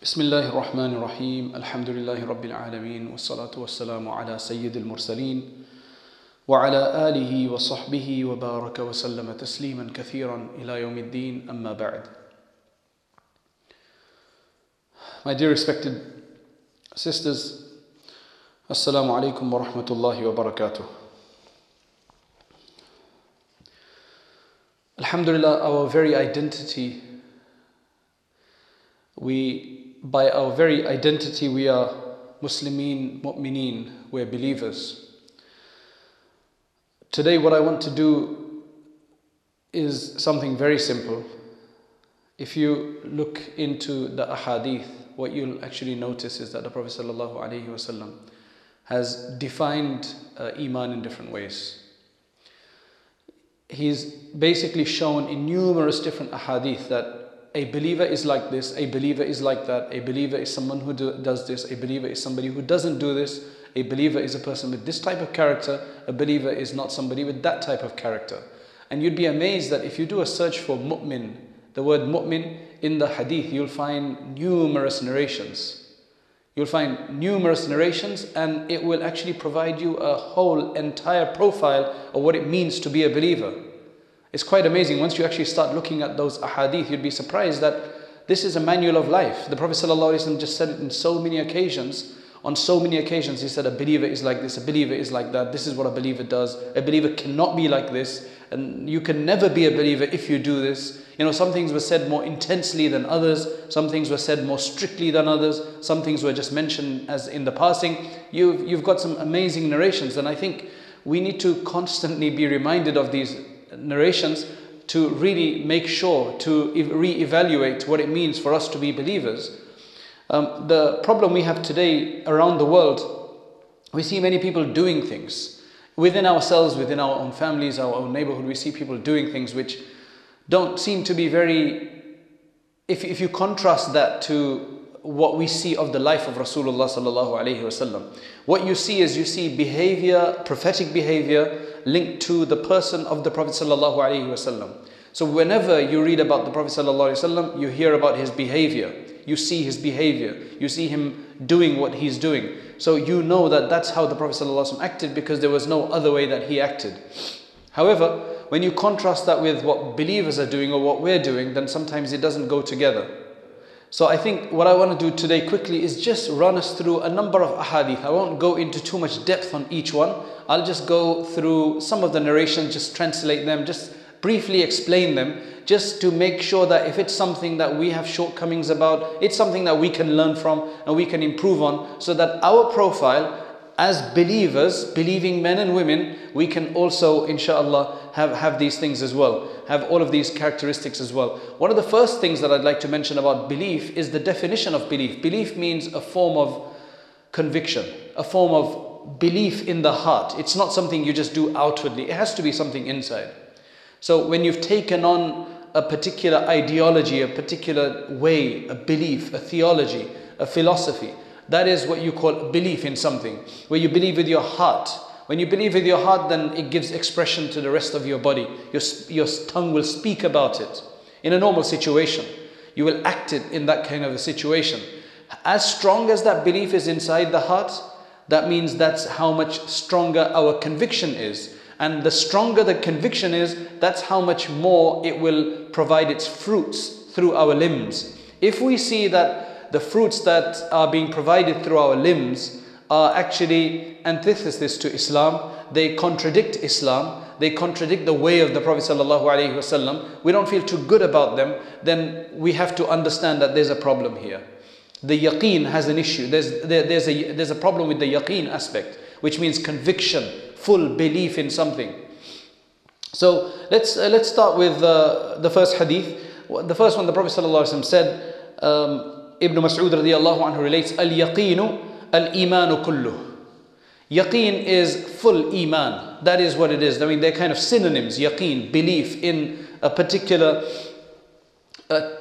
بسم الله الرحمن الرحيم الحمد لله رب العالمين والصلاة والسلام على سيد المرسلين وعلى آله وصحبه وبارك وسلم تسليما كثيرا إلى يوم الدين أما بعد My dear respected sisters, alaikum wa rahmatullahi wa barakatuh. Alhamdulillah, our very identity, we, by our very identity, we are Muslimin, Mu'mineen, we're believers. Today, what I want to do is something very simple. If you look into the ahadith, what you'll actually notice is that the Prophet ﷺ has defined uh, Iman in different ways. He's basically shown in numerous different ahadith that a believer is like this, a believer is like that, a believer is someone who do, does this, a believer is somebody who doesn't do this, a believer is a person with this type of character, a believer is not somebody with that type of character. And you'd be amazed that if you do a search for mu'min, the word mu'min in the hadith, you'll find numerous narrations. You'll find numerous narrations, and it will actually provide you a whole entire profile of what it means to be a believer. It's quite amazing. Once you actually start looking at those ahadith, you'd be surprised that this is a manual of life. The Prophet ﷺ just said it in so many occasions. On so many occasions, he said, A believer is like this, a believer is like that, this is what a believer does. A believer cannot be like this, and you can never be a believer if you do this. You know, some things were said more intensely than others, some things were said more strictly than others, some things were just mentioned as in the passing. You've, you've got some amazing narrations, and I think we need to constantly be reminded of these narrations to really make sure to re-evaluate what it means for us to be believers. Um, the problem we have today around the world, we see many people doing things within ourselves, within our own families, our own neighborhood. We see people doing things which don't seem to be very. If, if you contrast that to what we see of the life of Rasulullah sallallahu alaihi wasallam, what you see is you see behavior, prophetic behavior linked to the person of the Prophet sallallahu alaihi wasallam. So whenever you read about the Prophet sallallahu alaihi wasallam, you hear about his behavior. You see his behavior. You see him doing what he's doing. So you know that that's how the Prophet sallallahu alaihi wasallam acted because there was no other way that he acted. However, when you contrast that with what believers are doing or what we're doing, then sometimes it doesn't go together. So I think what I want to do today quickly is just run us through a number of ahadith. I won't go into too much depth on each one. I'll just go through some of the narrations, just translate them, just briefly explain them, just to make sure that if it's something that we have shortcomings about, it's something that we can learn from and we can improve on so that our profile as believers, believing men and women, we can also, inshallah, have, have these things as well, have all of these characteristics as well. One of the first things that I'd like to mention about belief is the definition of belief. Belief means a form of conviction, a form of belief in the heart. It's not something you just do outwardly, it has to be something inside. So when you've taken on a particular ideology, a particular way, a belief, a theology, a philosophy, that is what you call belief in something, where you believe with your heart. When you believe with your heart, then it gives expression to the rest of your body. Your, your tongue will speak about it. In a normal situation, you will act it in that kind of a situation. As strong as that belief is inside the heart, that means that's how much stronger our conviction is. And the stronger the conviction is, that's how much more it will provide its fruits through our limbs. If we see that the fruits that are being provided through our limbs are actually antithesis to Islam. They contradict Islam. They contradict the way of the Prophet ﷺ. We don't feel too good about them. Then we have to understand that there's a problem here. The yaqeen has an issue. There's, there, there's, a, there's a problem with the yaqeen aspect, which means conviction, full belief in something. So let's, uh, let's start with uh, the first hadith. The first one, the Prophet ﷺ said, um, Ibn Mas'ud radiallahu anhu relates, Al-yaqinu al-imanu kulluh. Yaqeen is full iman. That is what it is. I mean, they're kind of synonyms. Yaqeen, belief in a particular uh,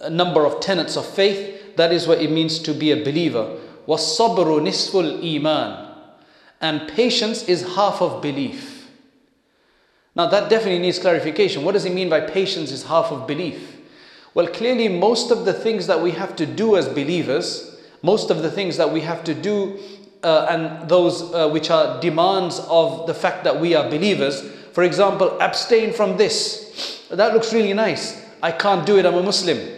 a number of tenets of faith. That is what it means to be a believer. وَالصَّبْرُ نِصْفُ الْإِيمَانِ And patience is half of belief. Now that definitely needs clarification. What does it mean by patience is half of belief? Well, clearly, most of the things that we have to do as believers, most of the things that we have to do, uh, and those uh, which are demands of the fact that we are believers, for example, abstain from this. That looks really nice. I can't do it, I'm a Muslim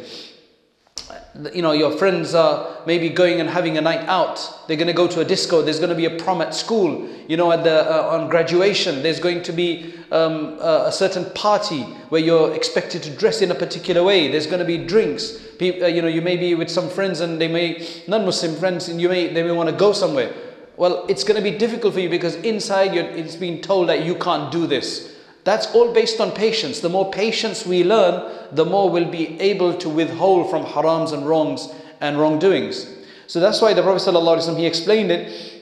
you know, your friends are maybe going and having a night out. They're going to go to a disco. There's going to be a prom at school. You know, at the uh, on graduation, there's going to be um, a, a, certain party where you're expected to dress in a particular way. There's going to be drinks. Uh, you know, you may be with some friends and they may non-Muslim friends, and you may they may want to go somewhere. Well, it's going to be difficult for you because inside it's been told that you can't do this. That's all based on patience. The more patience we learn, the more we'll be able to withhold from harams and wrongs and wrongdoings. So that's why the Prophet ﷺ, he explained it.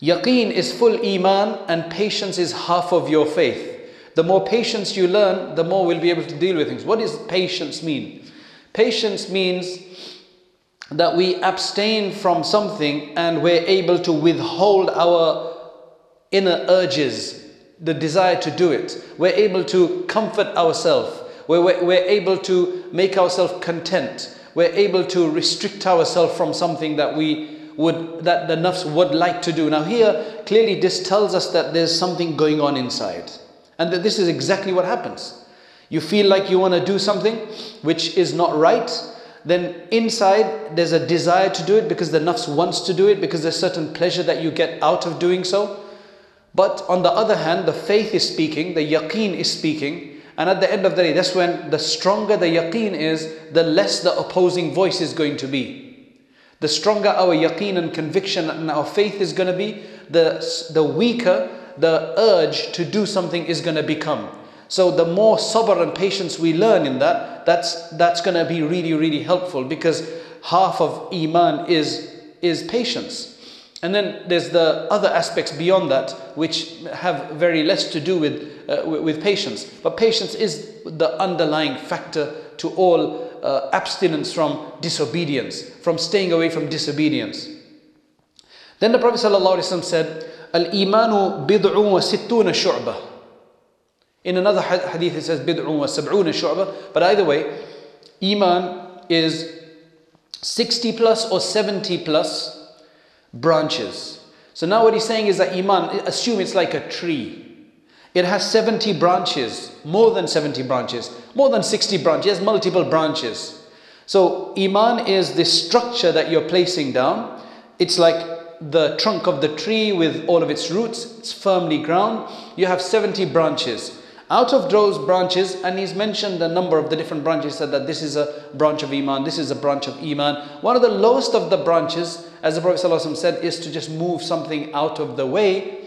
Yaqeen is full iman and patience is half of your faith. The more patience you learn, the more we'll be able to deal with things. What does patience mean? Patience means that we abstain from something and we're able to withhold our inner urges the desire to do it. We're able to comfort ourselves. We're, we're, we're able to make ourselves content. We're able to restrict ourselves from something that we would, that the nafs would like to do. Now here, clearly this tells us that there's something going on inside. And that this is exactly what happens. You feel like you want to do something which is not right, then inside there's a desire to do it because the nafs wants to do it because there's certain pleasure that you get out of doing so. But on the other hand, the faith is speaking, the yaqeen is speaking, and at the end of the day, that's when the stronger the yaqeen is, the less the opposing voice is going to be. The stronger our yaqeen and conviction and our faith is going to be, the, the weaker the urge to do something is going to become. So the more sabr and patience we learn in that, that's, that's going to be really, really helpful because half of iman is, is patience. And then there's the other aspects beyond that, which have very less to do with, uh, with patience. But patience is the underlying factor to all uh, abstinence from disobedience, from staying away from disobedience. Then the Prophet ﷺ said, Al-imanu bid'un wa shu'bah. In another hadith it says bid'un wa sab'una shu'bah. But either way, iman is 60 plus or 70 plus branches. So now what he's saying is that Iman, assume it's like a tree. It has 70 branches, more than 70 branches, more than 60 branches, multiple branches. So Iman is the structure that you're placing down. It's like the trunk of the tree with all of its roots, it's firmly ground. You have 70 branches. Out of those branches, and he's mentioned a number of the different branches, said that this is a branch of Iman, this is a branch of Iman. One of the lowest of the branches, as the Prophet ﷺ said, is to just move something out of the way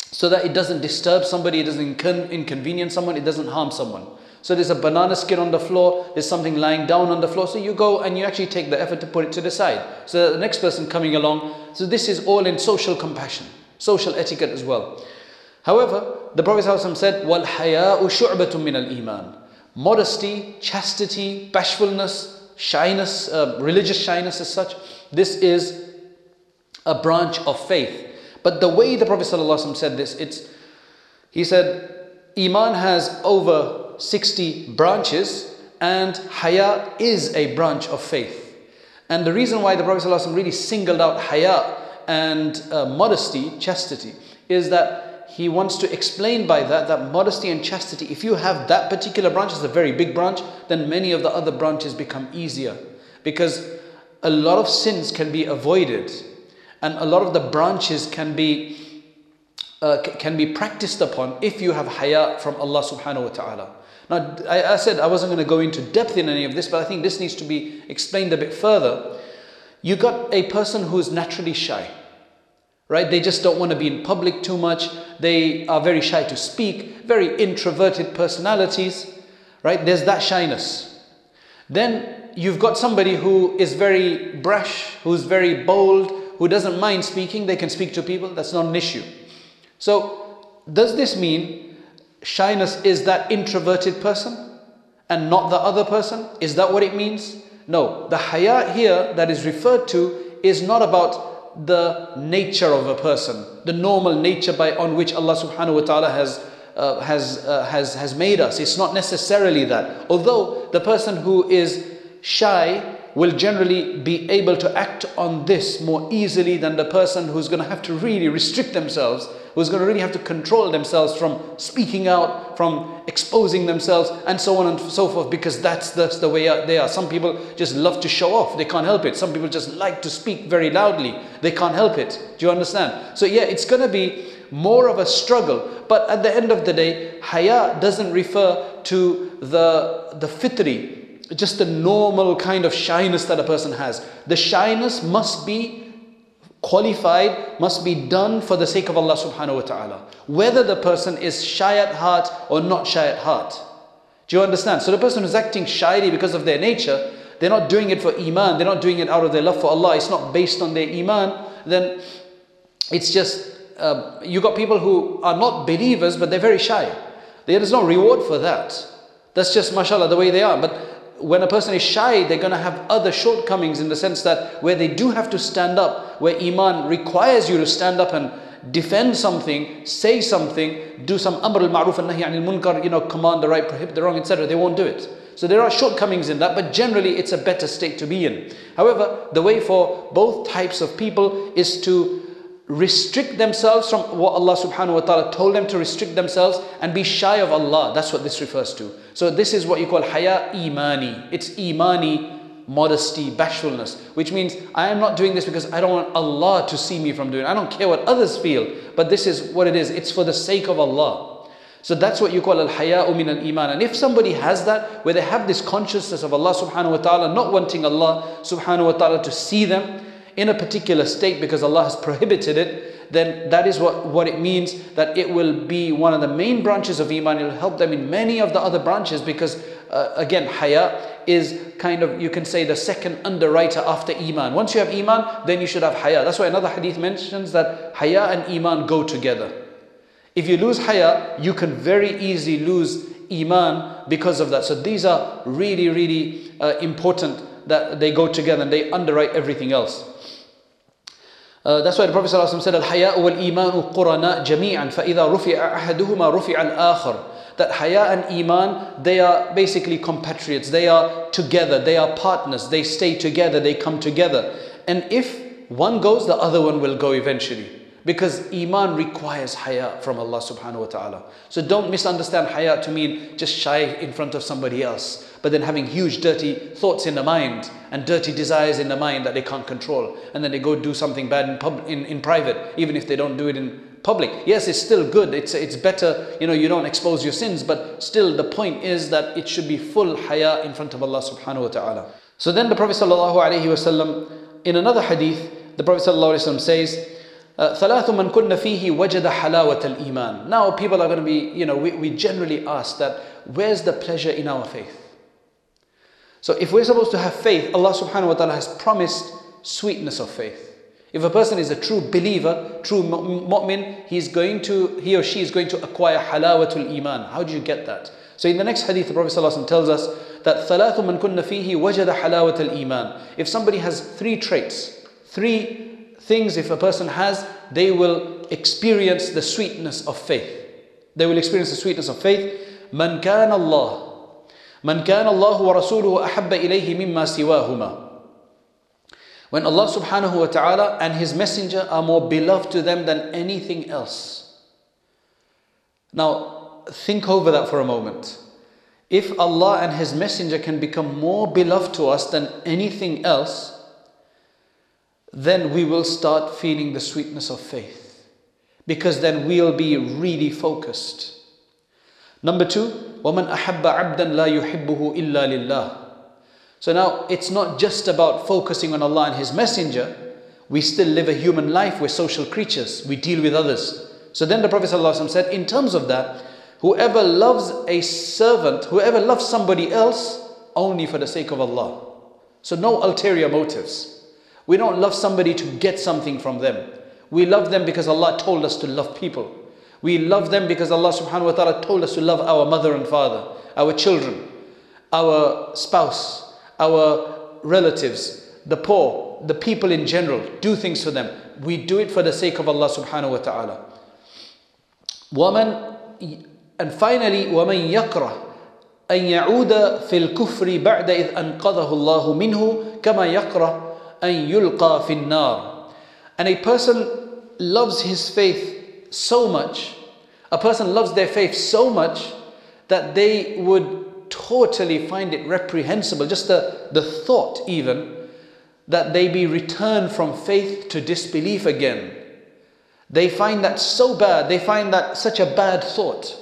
so that it doesn't disturb somebody, it doesn't inconvenience someone, it doesn't harm someone. So there's a banana skin on the floor, there's something lying down on the floor. So you go and you actually take the effort to put it to the side. So that the next person coming along, so this is all in social compassion, social etiquette as well. However, the Prophet ﷺ said, وَالْحَيَاءُ شُعْبَةٌ مِّنَ الْإِيمَانِ Modesty, chastity, bashfulness, shyness, uh, religious shyness as such, this is a branch of faith. But the way the Prophet ﷺ said this, it's, he said, Iman has over 60 branches and haya is a branch of faith. And the reason why the Prophet ﷺ really singled out haya and uh, modesty, chastity, is that he wants to explain by that that modesty and chastity, if you have that particular branch, it's a very big branch, then many of the other branches become easier. Because a lot of sins can be avoided and a lot of the branches can be uh, can be practiced upon if you have haya from Allah subhanahu wa ta'ala. Now, I, I said I wasn't going to go into depth in any of this, but I think this needs to be explained a bit further. You got a person who is naturally shy right? They just don't want to be in public too much. They are very shy to speak, very introverted personalities, right? There's that shyness. Then you've got somebody who is very brash, who's very bold, who doesn't mind speaking. They can speak to people. That's not an issue. So, does this mean shyness is that introverted person and not the other person? Is that what it means? No. The haya here that is referred to is not about the nature of a person, the normal nature by on which Allah subhanahu wa ta'ala has uh, has, uh, has, has made us. It's not necessarily that. Although the person who is shy will generally be able to act on this more easily than the person who's going to have to really restrict themselves, who's going to really have to control themselves from speaking out, from exposing themselves, and so on and so forth, because that's, that's the way they are. Some people just love to show off, they can't help it. Some people just like to speak very loudly, they can't help it. Do you understand? So, yeah, it's going to be more of a struggle. But at the end of the day, haya doesn't refer to the, the fitri, just the normal kind of shyness that a person has. The shyness must be qualified, must be done for the sake of Allah subhanahu wa ta'ala. Whether the person is shy at heart or not shy at heart. Do you understand? So the person who's acting shyly because of their nature, they're not doing it for iman, they're not doing it out of their love for Allah, it's not based on their iman, then it's just, uh, you got people who are not believers but they're very shy. There is no reward for that. That's just mashallah the way they are. But when a person is shy, they're going to have other shortcomings in the sense that where they do have to stand up, where Iman requires you to stand up and defend something, say something, do some amr al-ma'ruf and nahi anil munkar, you know, command the right, prohibit the wrong, etc. They won't do it. So there are shortcomings in that, but generally it's a better state to be in. However, the way for both types of people is to restrict themselves from what Allah subhanahu wa ta'ala told them to restrict themselves and be shy of Allah. That's what this refers to. So this is what you call haya imani. It's imani modesty, bashfulness, which means I am not doing this because I don't want Allah to see me from doing it. I don't care what others feel, but this is what it is. It's for the sake of Allah. So that's what you call al-haya'u min al-iman. And if somebody has that, where they have this consciousness of Allah subhanahu wa ta'ala, not wanting Allah subhanahu wa ta'ala to see them, in a particular state because Allah has prohibited it, then that is what, what it means that it will be one of the main branches of Iman. It will help them in many of the other branches because, uh, again, Haya is kind of, you can say, the second underwriter after Iman. Once you have Iman, then you should have Haya. That's why another hadith mentions that Haya and Iman go together. If you lose Haya, you can very easily lose Iman because of that. So these are really, really uh, important that they go together and they underwrite everything else. Uh, that's why the Prophet ﷺ said, "الحياء والإيمان القرآن جميعاً فإذا jami'an أحدهما rufi'a الآخر." That Haya and Iman, they are basically compatriots. They are together. They are partners. They stay together. They come together. And if one goes, the other one will go eventually. Because Iman requires Haya from Allah subhanahu wa ta'ala. So don't misunderstand Haya to mean just shy in front of somebody else but then having huge dirty thoughts in the mind and dirty desires in the mind that they can't control. And then they go do something bad in, pub, in, in private, even if they don't do it in public. Yes, it's still good. It's, it's better, you know, you don't expose your sins, but still the point is that it should be full haya in front of Allah subhanahu wa ta'ala. So then the Prophet sallallahu alayhi wasallam, in another hadith, the Prophet sallallahu alayhi wasallam says, ثلاث من كن فيه وجد حلاوة الإيمان. Now people are going to be, you know, we, we generally ask that, where's the pleasure in our faith? So if we're supposed to have faith, Allah subhanahu wa ta'ala has promised sweetness of faith. If a person is a true believer, true mu'min, he's going to, he or she is going to acquire halawatul iman. How do you get that? So in the next hadith, the Prophet ﷺ tells us that ثلاث من كن فيه وجد حلاوة الإيمان. If somebody has three traits, three things if a person has, they will experience the sweetness of faith. They will experience the sweetness of faith. من كان الله when Allah subhanahu wa ta'ala and His Messenger are more beloved to them than anything else. Now, think over that for a moment. If Allah and His Messenger can become more beloved to us than anything else, then we will start feeling the sweetness of faith. Because then we'll be really focused. Number two, وَمَنْ أَحَبَّ عَبْدًا لَا يُحِبُّهُ إِلَّا لِلَّهِ So now it's not just about focusing on Allah and His Messenger. We still live a human life. We're social creatures. We deal with others. So then the Prophet ﷺ said, in terms of that, whoever loves a servant, whoever loves somebody else, only for the sake of Allah. So no ulterior motives. We don't love somebody to get something from them. We love them because Allah told us to love people. We love them because Allah subhanahu wa ta'ala told us to love our mother and father, our children, our spouse, our relatives, the poor, the people in general. Do things for them. We do it for the sake of Allah subhanahu wa ta'ala. Woman And finally, وَمَنْ يَكْرَهُ أن يعود في الكفر بعد إذ أنقذه الله منه كما يكره أن يلقى في النار and a person loves his faith so much a person loves their faith so much that they would totally find it reprehensible just the, the thought even that they be returned from faith to disbelief again they find that so bad they find that such a bad thought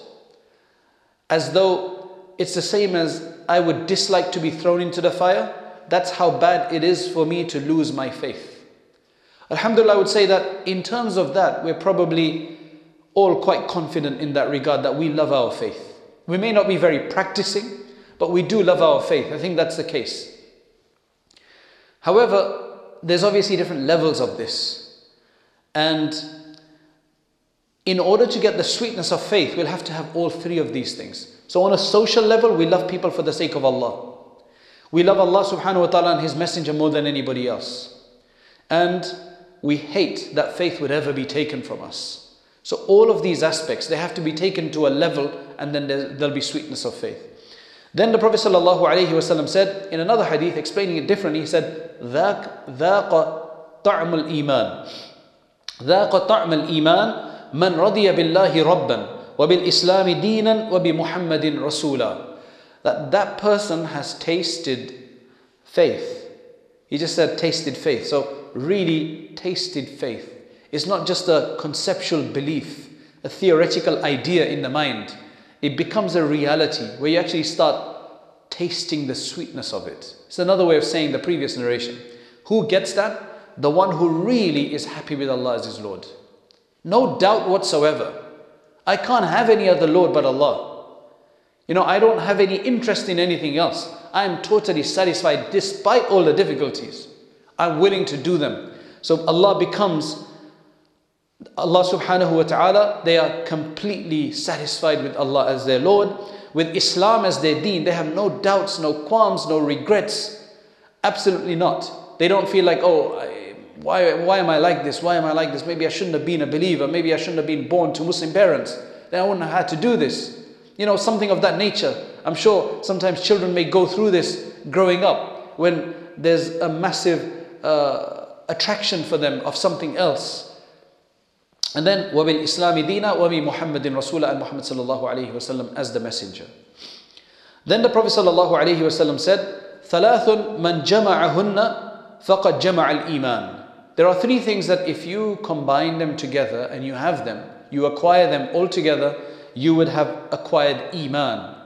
as though it's the same as I would dislike to be thrown into the fire. That's how bad it is for me to lose my faith. Alhamdulillah, I would say that in terms of that, we're probably all quite confident in that regard that we love our faith. We may not be very practicing, but we do love our faith. I think that's the case. However, there's obviously different levels of this. And in order to get the sweetness of faith, we'll have to have all three of these things. So on a social level, we love people for the sake of Allah. We love Allah subhanahu wa ta'ala and His Messenger more than anybody else. And we hate that faith would ever be taken from us. So all of these aspects, they have to be taken to a level and then there'll be sweetness of faith. Then the Prophet ﷺ said in another hadith, explaining it differently, he said, ذاق ذاق طعم الإيمان ذاق طعم الإيمان من رضي بالله ربًا وَبِالْإِسْلَامِ دِينًا وَبِمُحَمَّدٍ رَسُولًا That that person has tasted faith. He just said tasted faith. So really tasted faith. It's not just a conceptual belief, a theoretical idea in the mind. It becomes a reality where you actually start tasting the sweetness of it. It's another way of saying the previous narration. Who gets that? The one who really is happy with Allah as his Lord. No doubt whatsoever. I can't have any other Lord but Allah. You know, I don't have any interest in anything else. I am totally satisfied despite all the difficulties. I'm willing to do them. So Allah becomes, Allah subhanahu wa ta'ala, they are completely satisfied with Allah as their Lord. With Islam as their deen, they have no doubts, no qualms, no regrets. Absolutely not. They don't feel like, oh, why, why am I like this? Why am I like this? Maybe I shouldn't have been a believer. Maybe I shouldn't have been born to Muslim parents. Then I wouldn't have had to do this. You know, something of that nature. I'm sure sometimes children may go through this growing up when there's a massive uh, attraction for them of something else. And then wabil Islami dina wabi Muhammadin Rasulah and Muhammad sallallahu alayhi wasallam as the messenger. Then the Prophet sallallahu alayhi wasallam said, "Thalathun man jama'ahunna faqad jama'a al-iman." There are three things that if you combine them together and you have them, you acquire them all together, you would have acquired iman.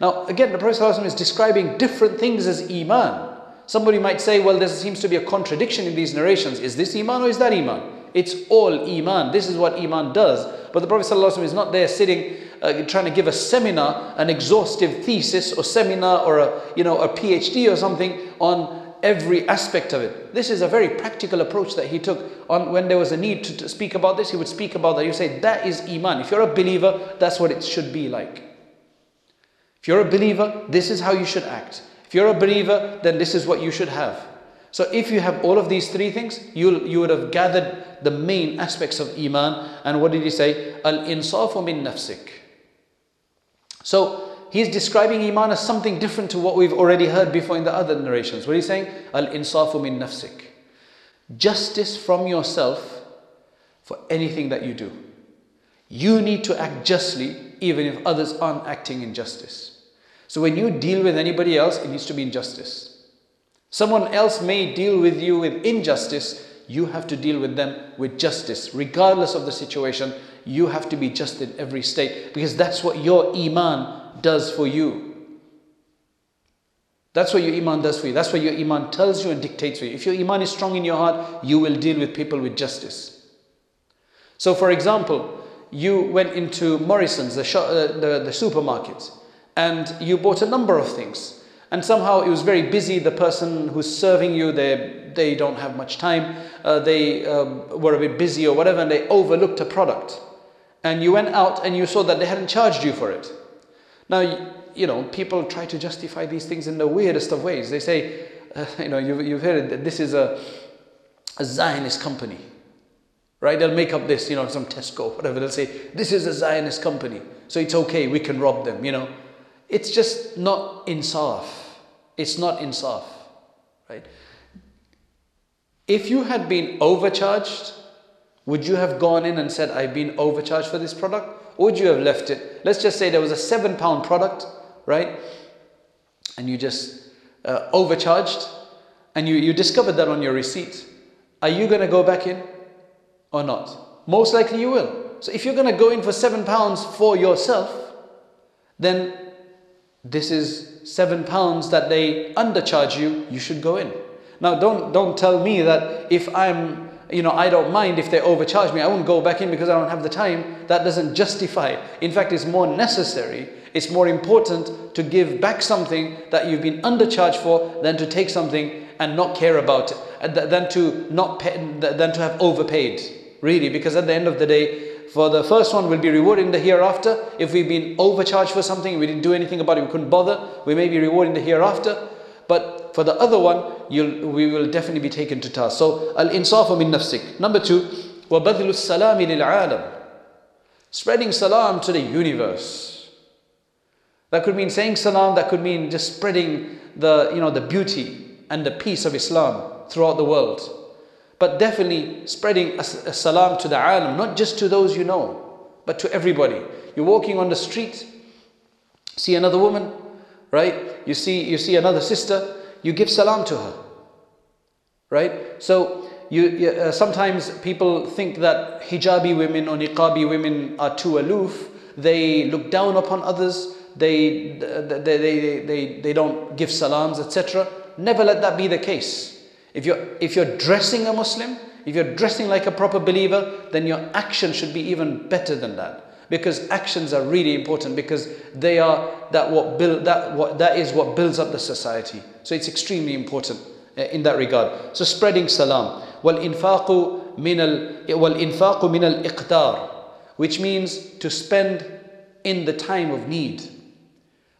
Now, again, the Prophet is describing different things as Iman. Somebody might say, well, there seems to be a contradiction in these narrations. Is this Iman or is that Iman? It's all Iman. This is what Iman does. But the Prophet ﷺ is not there sitting, uh, trying to give a seminar, an exhaustive thesis or seminar or a, you know, a PhD or something on every aspect of it. This is a very practical approach that he took on when there was a need to, to speak about this, he would speak about that. He would say, That is Iman. If you're a believer, that's what it should be like. If you're a believer, this is how you should act. If you're a believer, then this is what you should have. So if you have all of these three things, you you would have gathered the main aspects of Iman. And what did he say? Al insafu min nafsik. So he's describing Iman as something different to what we've already heard before in the other narrations. What he's saying? Al insafu min nafsik. Justice from yourself for anything that you do. You need to act justly even if others aren't acting in justice. So when you deal with anybody else, it needs to be in justice. Someone else may deal with you with injustice. You have to deal with them with justice, regardless of the situation. You have to be just in every state because that's what your iman does for you. That's what your iman does for you. That's what your iman tells you and dictates for you. If your iman is strong in your heart, you will deal with people with justice. So, for example, you went into Morrisons, the, shop, uh, the, the supermarket, and you bought a number of things. And somehow it was very busy. The person who's serving you, they, they don't have much time. Uh, they um, were a bit busy or whatever, and they overlooked a product. And you went out and you saw that they hadn't charged you for it. Now, you know, people try to justify these things in the weirdest of ways. They say, uh, you know, you've, you've heard that this is a, a Zionist company. Right? They'll make up this, you know, some Tesco, whatever. They'll say, this is a Zionist company, so it's okay, we can rob them, you know. It's just not insaf. It's not insaf. Right? If you had been overcharged, would you have gone in and said, I've been overcharged for this product? Or would you have left it? Let's just say there was a seven pound product, right? And you just uh, overcharged and you, you discovered that on your receipt. Are you going to go back in or not? Most likely you will. So if you're going to go in for seven pounds for yourself, then this is seven pounds that they undercharge you, you should go in. Now don't don't tell me that if I'm you know I don't mind if they overcharge me, I won't go back in because I don't have the time. That doesn't justify. In fact, it's more necessary, it's more important to give back something that you've been undercharged for than to take something and not care about it, than to not pay, than to have overpaid. Really, because at the end of the day, for the first one, we'll be rewarded in the hereafter. If we've been overcharged for something, we didn't do anything about it, we couldn't bother, we may be rewarded in the hereafter. But for the other one, we will definitely be taken to task. So, al-insafu min nafsik. Number two, وَبَذْلُ السَّلَامِ لِلْعَالَمِ Spreading salam to the universe. That could mean saying salam, that could mean just spreading the, you know, the beauty and the peace of Islam throughout the world but definitely spreading a, a salam to the alam, not just to those you know, but to everybody. You're walking on the street, see another woman, right? You see, you see another sister, you give salam to her, right? So you, you uh, sometimes people think that hijabi women or niqabi women are too aloof. They look down upon others. They, they, they, they, they don't give salams, etc. Never let that be the case. If you're, if you're dressing a Muslim, if you're dressing like a proper believer, then your action should be even better than that. Because actions are really important because they are that what build that what that is what builds up the society. So it's extremely important uh, in that regard. So spreading salam. وَالْإِنفَاقُ مِنَ ال وَالْإِنفَاقُ مِنَ الْإِقْتَارِ Which means to spend in the time of need.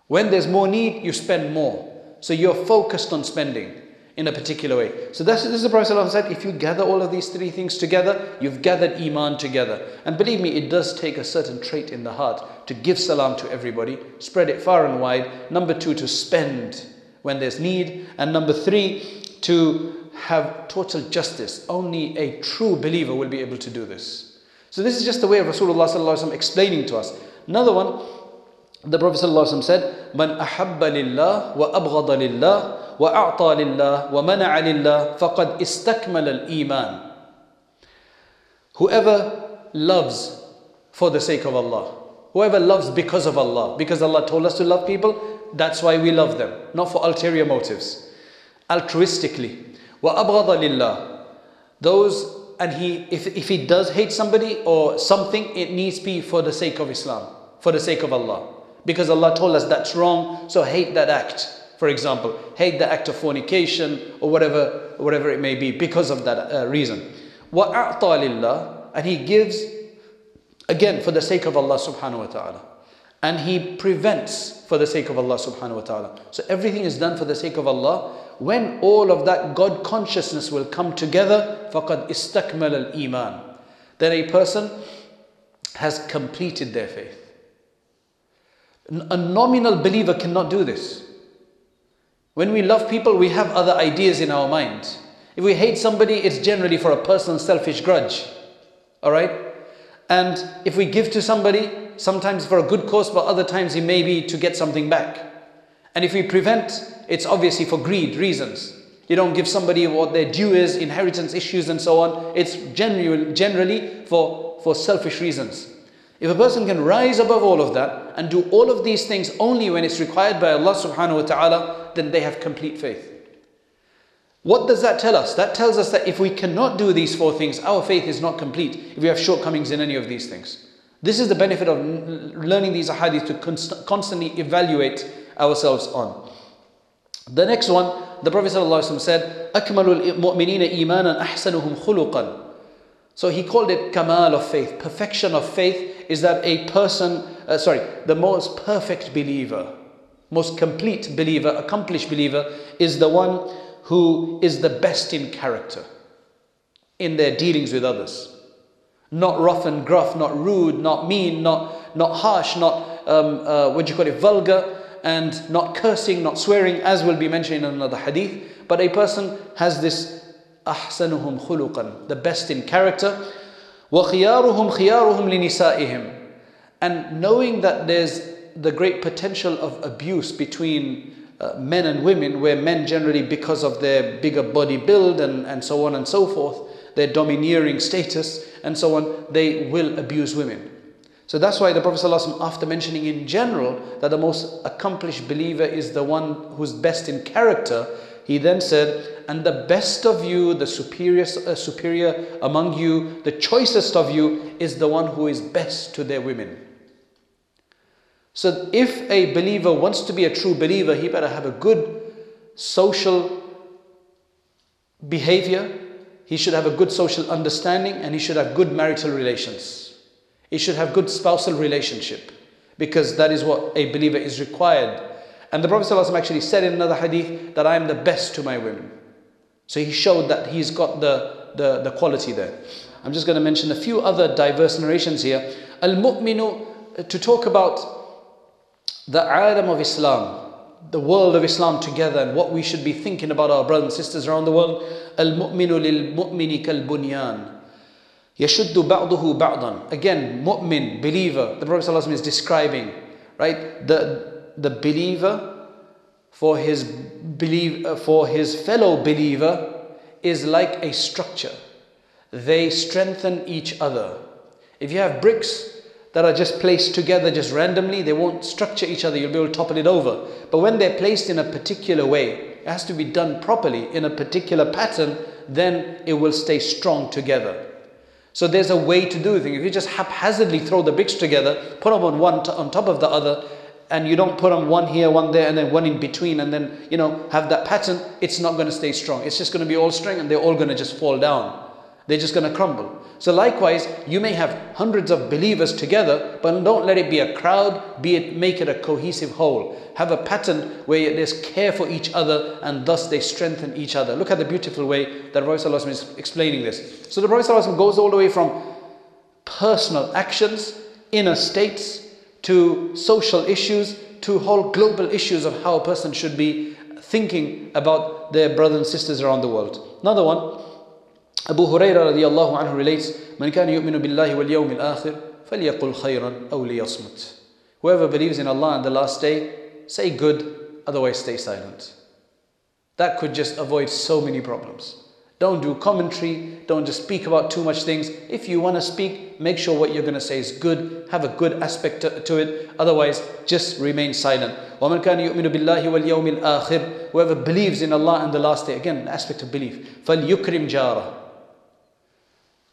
When there's more need, you spend more. So you're focused on spending in a particular way. So this, is the Prophet said, if you gather all of these three things together, you've gathered Iman together. And believe me, it does take a certain trait in the heart to give salam to everybody, spread it far and wide. Number two, to spend when there's need. And number three, to have total justice. Only a true believer will be able to do this. So this is just the way of Rasulullah explaining to us. Another one, the Prophet ﷺ said, "Man ahabba lillah wa abghada وأعطى لله ومنع لله فقد استكمل الإيمان Whoever loves for the sake of Allah, whoever loves because of Allah, because Allah told us to love people, that's why we love them, not for ulterior motives, altruistically. وأبغض لله Those and he if, if he does hate somebody or something, it needs to be for the sake of Islam, for the sake of Allah. Because Allah told us that's wrong, so hate that act. For example, hate the act of fornication or whatever, whatever it may be because of that uh, reason. وَأَعْطَى لِلَّهِ And he gives, again, for the sake of Allah subhanahu wa ta'ala. And he prevents for the sake of Allah subhanahu wa ta'ala. So everything is done for the sake of Allah. When all of that God consciousness will come together, فَقَدْ إِسْتَكْمَلَ الْإِيمَانِ Then a person has completed their faith. A nominal believer cannot do this. When we love people, we have other ideas in our mind. If we hate somebody, it's generally for a personal selfish grudge. All right? And if we give to somebody, sometimes for a good cause, but other times it may be to get something back. And if we prevent, it's obviously for greed reasons. You don't give somebody what their due is, inheritance issues, and so on. It's generally, generally for, for selfish reasons. If a person can rise above all of that and do all of these things only when it's required by Allah subhanahu wa ta'ala, then they have complete faith. What does that tell us? That tells us that if we cannot do these four things, our faith is not complete if we have shortcomings in any of these things. This is the benefit of learning these ahadith to const- constantly evaluate ourselves on. The next one, the Prophet ﷺ said, أَكْمَلُ الْمُؤْمِنِينَ إِيمَانًا أَحْسَنُهُمْ خُلُقًا so he called it kamal of faith. Perfection of faith is that a person, uh, sorry, the most perfect believer, most complete believer, accomplished believer is the one who is the best in character in their dealings with others. Not rough and gruff, not rude, not mean, not, not harsh, not, um, uh, what do you call it, vulgar, and not cursing, not swearing, as will be mentioned in another hadith. But a person has this أحسنهم خلقا, the best in character. وخيارهم خيارهم لنسائهم. And knowing that there's the great potential of abuse between uh, men and women, where men generally, because of their bigger body build and, and so on and so forth, their domineering status and so on, they will abuse women. So that's why the Prophet ﷺ, after mentioning in general that the most accomplished believer is the one who's best in character, he then said, and the best of you, the superior, uh, superior among you, the choicest of you is the one who is best to their women. So if a believer wants to be a true believer, he better have a good social behavior, he should have a good social understanding, and he should have good marital relations. He should have good spousal relationship because that is what a believer is required. And the Prophet ﷺ actually said in another hadith that I am the best to my women. So he showed that he's got the, the, the quality there. I'm just going to mention a few other diverse narrations here. Al Mu'minu, to talk about the alam of Islam, the world of Islam together and what we should be thinking about our brothers and sisters around the world. Al-mu'minu lil-mu'mini kal-bunyan. Yashuddu ba'duhu ba'dan. Again, mu'min, believer. The Prophet ﷺ is describing, right? The, the believer for his, believe, uh, for his fellow believer is like a structure. They strengthen each other. If you have bricks, that are just placed together just randomly, they won't structure each other, you'll be able to topple it over. But when they're placed in a particular way, it has to be done properly in a particular pattern, then it will stay strong together. So there's a way to do things. If you just haphazardly throw the bricks together, put them on one on top of the other, and you don't put them one here, one there, and then one in between, and then you know have that pattern, it's not going to stay strong. It's just going to be all string, and they're all going to just fall down. They're just going to crumble. So likewise, you may have hundreds of believers together, but don't let it be a crowd, be it make it a cohesive whole. Have a pattern where there's care for each other and thus they strengthen each other. Look at the beautiful way that Prophet ﷺ is explaining this. So the Prophet ﷺ goes all the way from personal actions, inner states, to social issues, to whole global issues of how a person should be thinking about their brothers and sisters around the world. Another one, Abu Hurairah radiallahu anhu relates, من كان يؤمن بالله واليوم الآخر فليقل خيرا أو ليصمت. Whoever believes in Allah and the last day, say good, otherwise stay silent. That could just avoid so many problems. Don't do commentary, don't just speak about too much things. If you want to speak, make sure what you're going to say is good, have a good aspect to, to it, otherwise just remain silent. وَمَنْ كَانَ يُؤْمِنُ بِاللَّهِ وَالْيَوْمِ الْآخِرِ Whoever believes in Allah and the last day, again, the aspect of belief. فَلْيُكْرِمْ جَارَهُ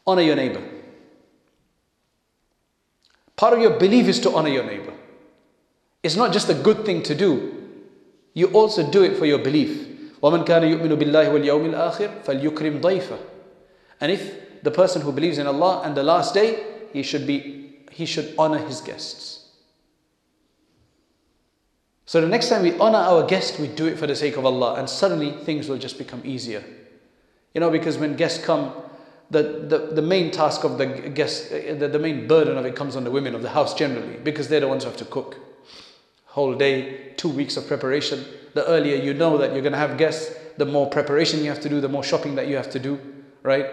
Honor your neighbor. Part of your belief is to honor your neighbor. It's not just a good thing to do. You also do it for your belief. وَمَنْ كَانَ يُؤْمِنُ بِاللَّهِ وَالْيَوْمِ الْآخِرِ فَلْيُكْرِمْ ضَيْفَهُ And if the person who believes in Allah and the last day, he should be he should honor his guests. So the next time we honor our guest, we do it for the sake of Allah, and suddenly things will just become easier. You know, because when guests come, the, the, the main task of the guest, the, the main burden of it comes on the women of the house generally, because they're the ones who have to cook. Whole day, two weeks of preparation. The earlier you know that you're going to have guests, the more preparation you have to do, the more shopping that you have to do, right?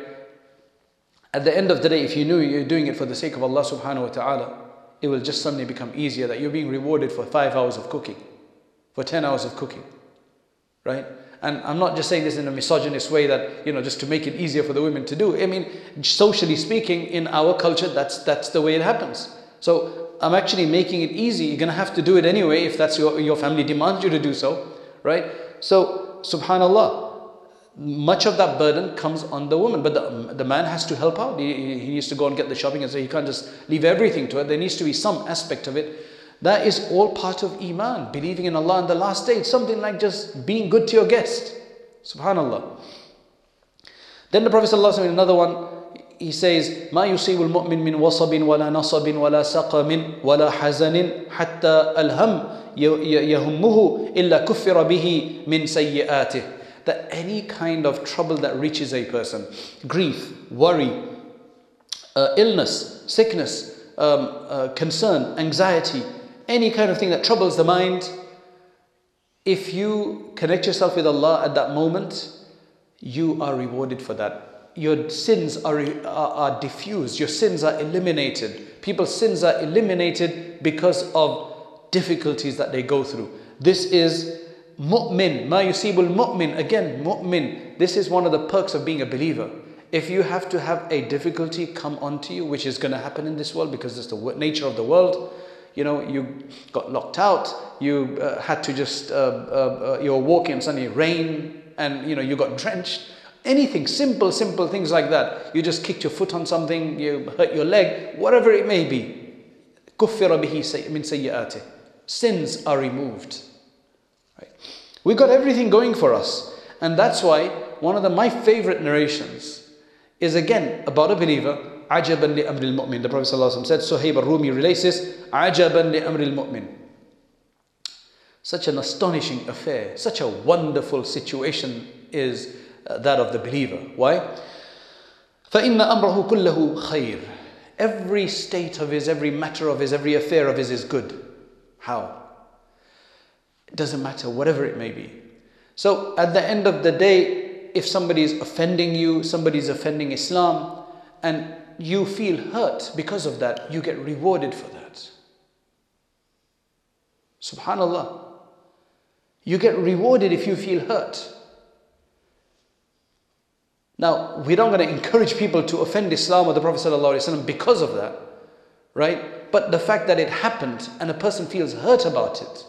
At the end of the day, if you knew you're doing it for the sake of Allah subhanahu wa ta'ala, it will just suddenly become easier that you're being rewarded for five hours of cooking, for 10 hours of cooking, right? And I'm not just saying this in a misogynist way that, you know, just to make it easier for the women to do. I mean, socially speaking, in our culture, that's, that's the way it happens. So I'm actually making it easy. You're going to have to do it anyway if that's your, your family demands you to do so, right? So, subhanAllah, much of that burden comes on the woman, but the, the man has to help out. He, he needs to go and get the shopping and so he can't just leave everything to her. There needs to be some aspect of it that is all part of Iman, believing in Allah and the last day. It's something like just being good to your guest. Subhanallah. Then the Prophet ﷺ in another one, he says, ما يصيب المؤمن من وصب ولا نصب ولا سقم ولا حزن حتى الهم يهمه إلا كفر به من سيئاته. That any kind of trouble that reaches a person, grief, worry, uh, illness, sickness, um, uh, concern, anxiety, any kind of thing that troubles the mind, if you connect yourself with Allah at that moment, you are rewarded for that. Your sins are, are, are diffused, your sins are eliminated. People's sins are eliminated because of difficulties that they go through. This is mu'min, ma yusibul mu'min. Again, mu'min. This is one of the perks of being a believer. If you have to have a difficulty come onto you, which is going to happen in this world because it's the nature of the world, you know, you got locked out, you uh, had to just, uh, uh, uh you're walking and suddenly rain and, you know, you got drenched. Anything, simple, simple things like that. You just kicked your foot on something, you hurt your leg, whatever it may be. كفر به من سيئاته. Sins are removed. Right? We got everything going for us. And that's why one of the, my favorite narrations is again about a believer عجبا لأمر المؤمن. The Prophet ﷺ said, Suhaib al-Rumi relates this, عجبا لأمر المؤمن. Such an astonishing affair, such a wonderful situation is uh, that of the believer. Why? فإن أمره كله خير. Every state of his, every matter of his, every affair of his is good. How? It doesn't matter, whatever it may be. So at the end of the day, if somebody is offending you, somebody is offending Islam, and you feel hurt because of that, you get rewarded for that. Subhanallah. You get rewarded if you feel hurt. Now, we're not going to encourage people to offend Islam or the Prophet ﷺ because of that, right? But the fact that it happened and a person feels hurt about it.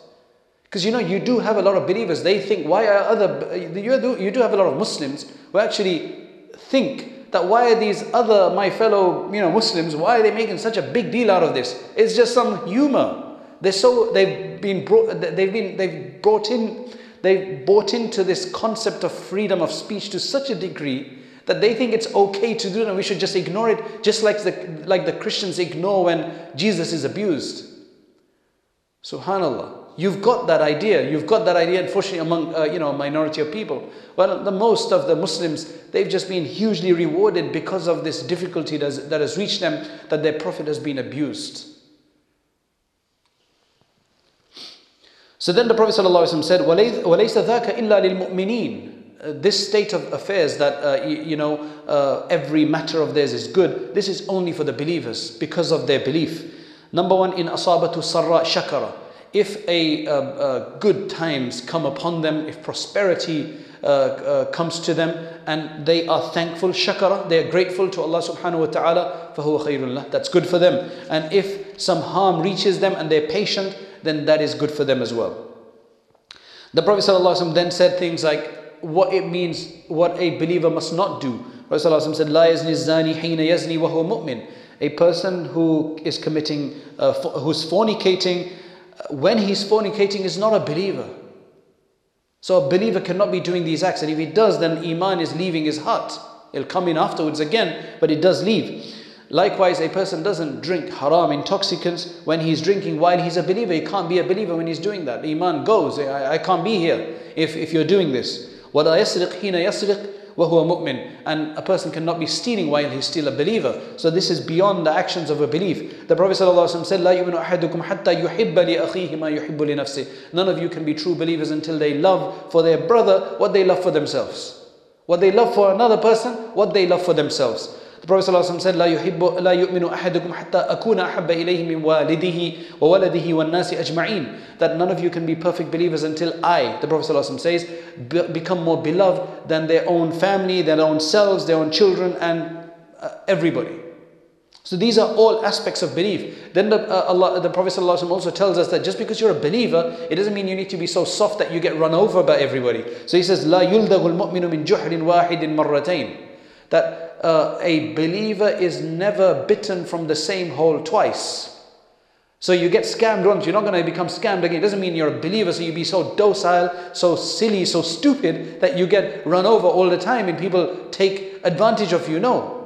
Because you know, you do have a lot of believers, they think, why are other, you do, you do have a lot of Muslims who actually think that why are these other, my fellow, you know, Muslims, why are they making such a big deal out of this? It's just some humor. They're so, they've been brought, they've been, they've brought in, they've bought into this concept of freedom of speech to such a degree that they think it's okay to do it and we should just ignore it, just like the, like the Christians ignore when Jesus is abused. Subhanallah. You've got that idea. You've got that idea, unfortunately, among uh, you know a minority of people. Well, the most of the Muslims, they've just been hugely rewarded because of this difficulty that has, that has reached them, that their Prophet has been abused. So then the Prophet ﷺ said, وَلَيْسَ ذَاكَ إِلَّا لِلْمُؤْمِنِينَ uh, this state of affairs that uh, you, you, know uh, every matter of theirs is good this is only for the believers because of their belief number one in asabatu sarra shakara if a, uh, uh, good times come upon them, if prosperity uh, uh, comes to them and they are thankful, shakara, they are grateful to Allah subhanahu wa ta'ala, فَهُوَ خَيْرٌ That's good for them. And if some harm reaches them and they're patient, then that is good for them as well. The Prophet ﷺ then said things like what it means, what a believer must not do. Prophet ﷺ said, لا يزني الزاني حين يزني وهو مؤمن. A person who is committing, uh, who's fornicating when he's fornicating is not a believer. So a believer cannot be doing these acts. And if he does, then Iman is leaving his heart. It'll come in afterwards again, but it does leave. Likewise, a person doesn't drink haram intoxicants when he's drinking while he's a believer. He can't be a believer when he's doing that. Iman goes. I, I can't be here if, if you're doing this. وَلَا يَسْرِقْ حِينَ يَسْرِقْ وَهُوَ مُؤْمِن And a person cannot be stealing while he's still a believer. So this is beyond the actions of a belief. The Prophet ﷺ said, لا يؤمن أحدكم حتى يحب لأخيه ما يحب لنفسه. None of you can be true believers until they love for their brother what they love for themselves. What they love for another person, what they love for themselves. The Prophet ﷺ said, لا, يحب, لا يؤمن أحدكم حتى أكون أحب إليه من والده وولده والناس أجمعين. That none of you can be perfect believers until I, the Prophet ﷺ says, become more beloved than their own family, their own selves, their own children, and uh, everybody. So these are all aspects of belief. Then the, uh, Allah, the Prophet ﷺ also tells us that just because you're a believer, it doesn't mean you need to be so soft that you get run over by everybody. So he says, لا يلدغ المؤمن من جحر واحد مرتين. That uh, a believer is never bitten from the same hole twice. So you get scammed once, you're not going to become scammed again. It doesn't mean you're a believer, so you be so docile, so silly, so stupid that you get run over all the time and people take advantage of you. No.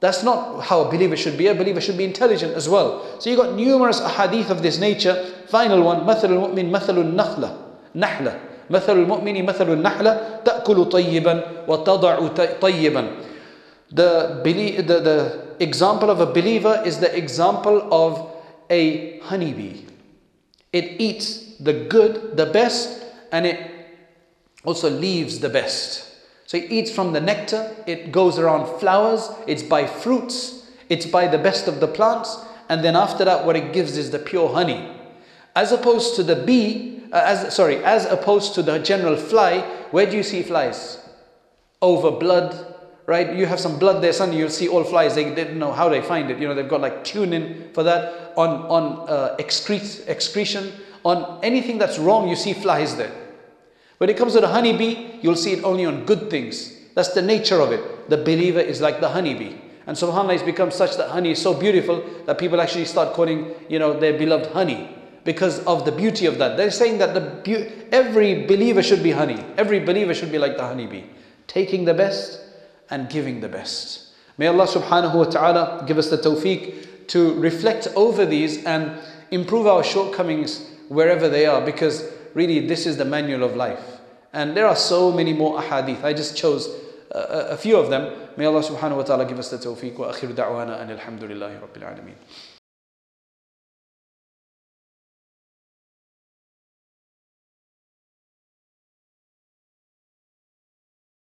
That's not how a believer should be. A believer should be intelligent as well. So you got numerous ahadith of this nature. Final one, مثل المؤمن مثل النخلة نحلة مثل المؤمن مثل النحلة تأكل طيبا وتضع طيبا the, the, the example of a believer is the example of a honeybee. It eats the good, the best, and it also leaves the best. So it eats from the nectar, it goes around flowers, it's by fruits, it's by the best of the plants, and then after that, what it gives is the pure honey. As opposed to the bee, uh, as sorry, as opposed to the general fly, where do you see flies? Over blood, right? You have some blood there, suddenly you'll see all flies. They didn't know how they find it. You know, they've got like tuning for that. On on uh, excrete, excretion, on anything that's wrong, you see flies there. When it comes to the honeybee, you'll see it only on good things. That's the nature of it. The believer is like the honeybee. And subhanAllah, it's become such that honey is so beautiful that people actually start calling, you know, their beloved honey because of the beauty of that. They're saying that the every believer should be honey. Every believer should be like the honeybee, taking the best and giving the best. May Allah subhanahu wa ta'ala give us the tawfiq to reflect over these and improve our shortcomings wherever they are because really this is the manual of life. And there are so many more ahadith. I just chose a, a few of them. May Allah subhanahu wa ta'ala give us the tawfiq wa akhir da'wana and alhamdulillahi rabbil alameen.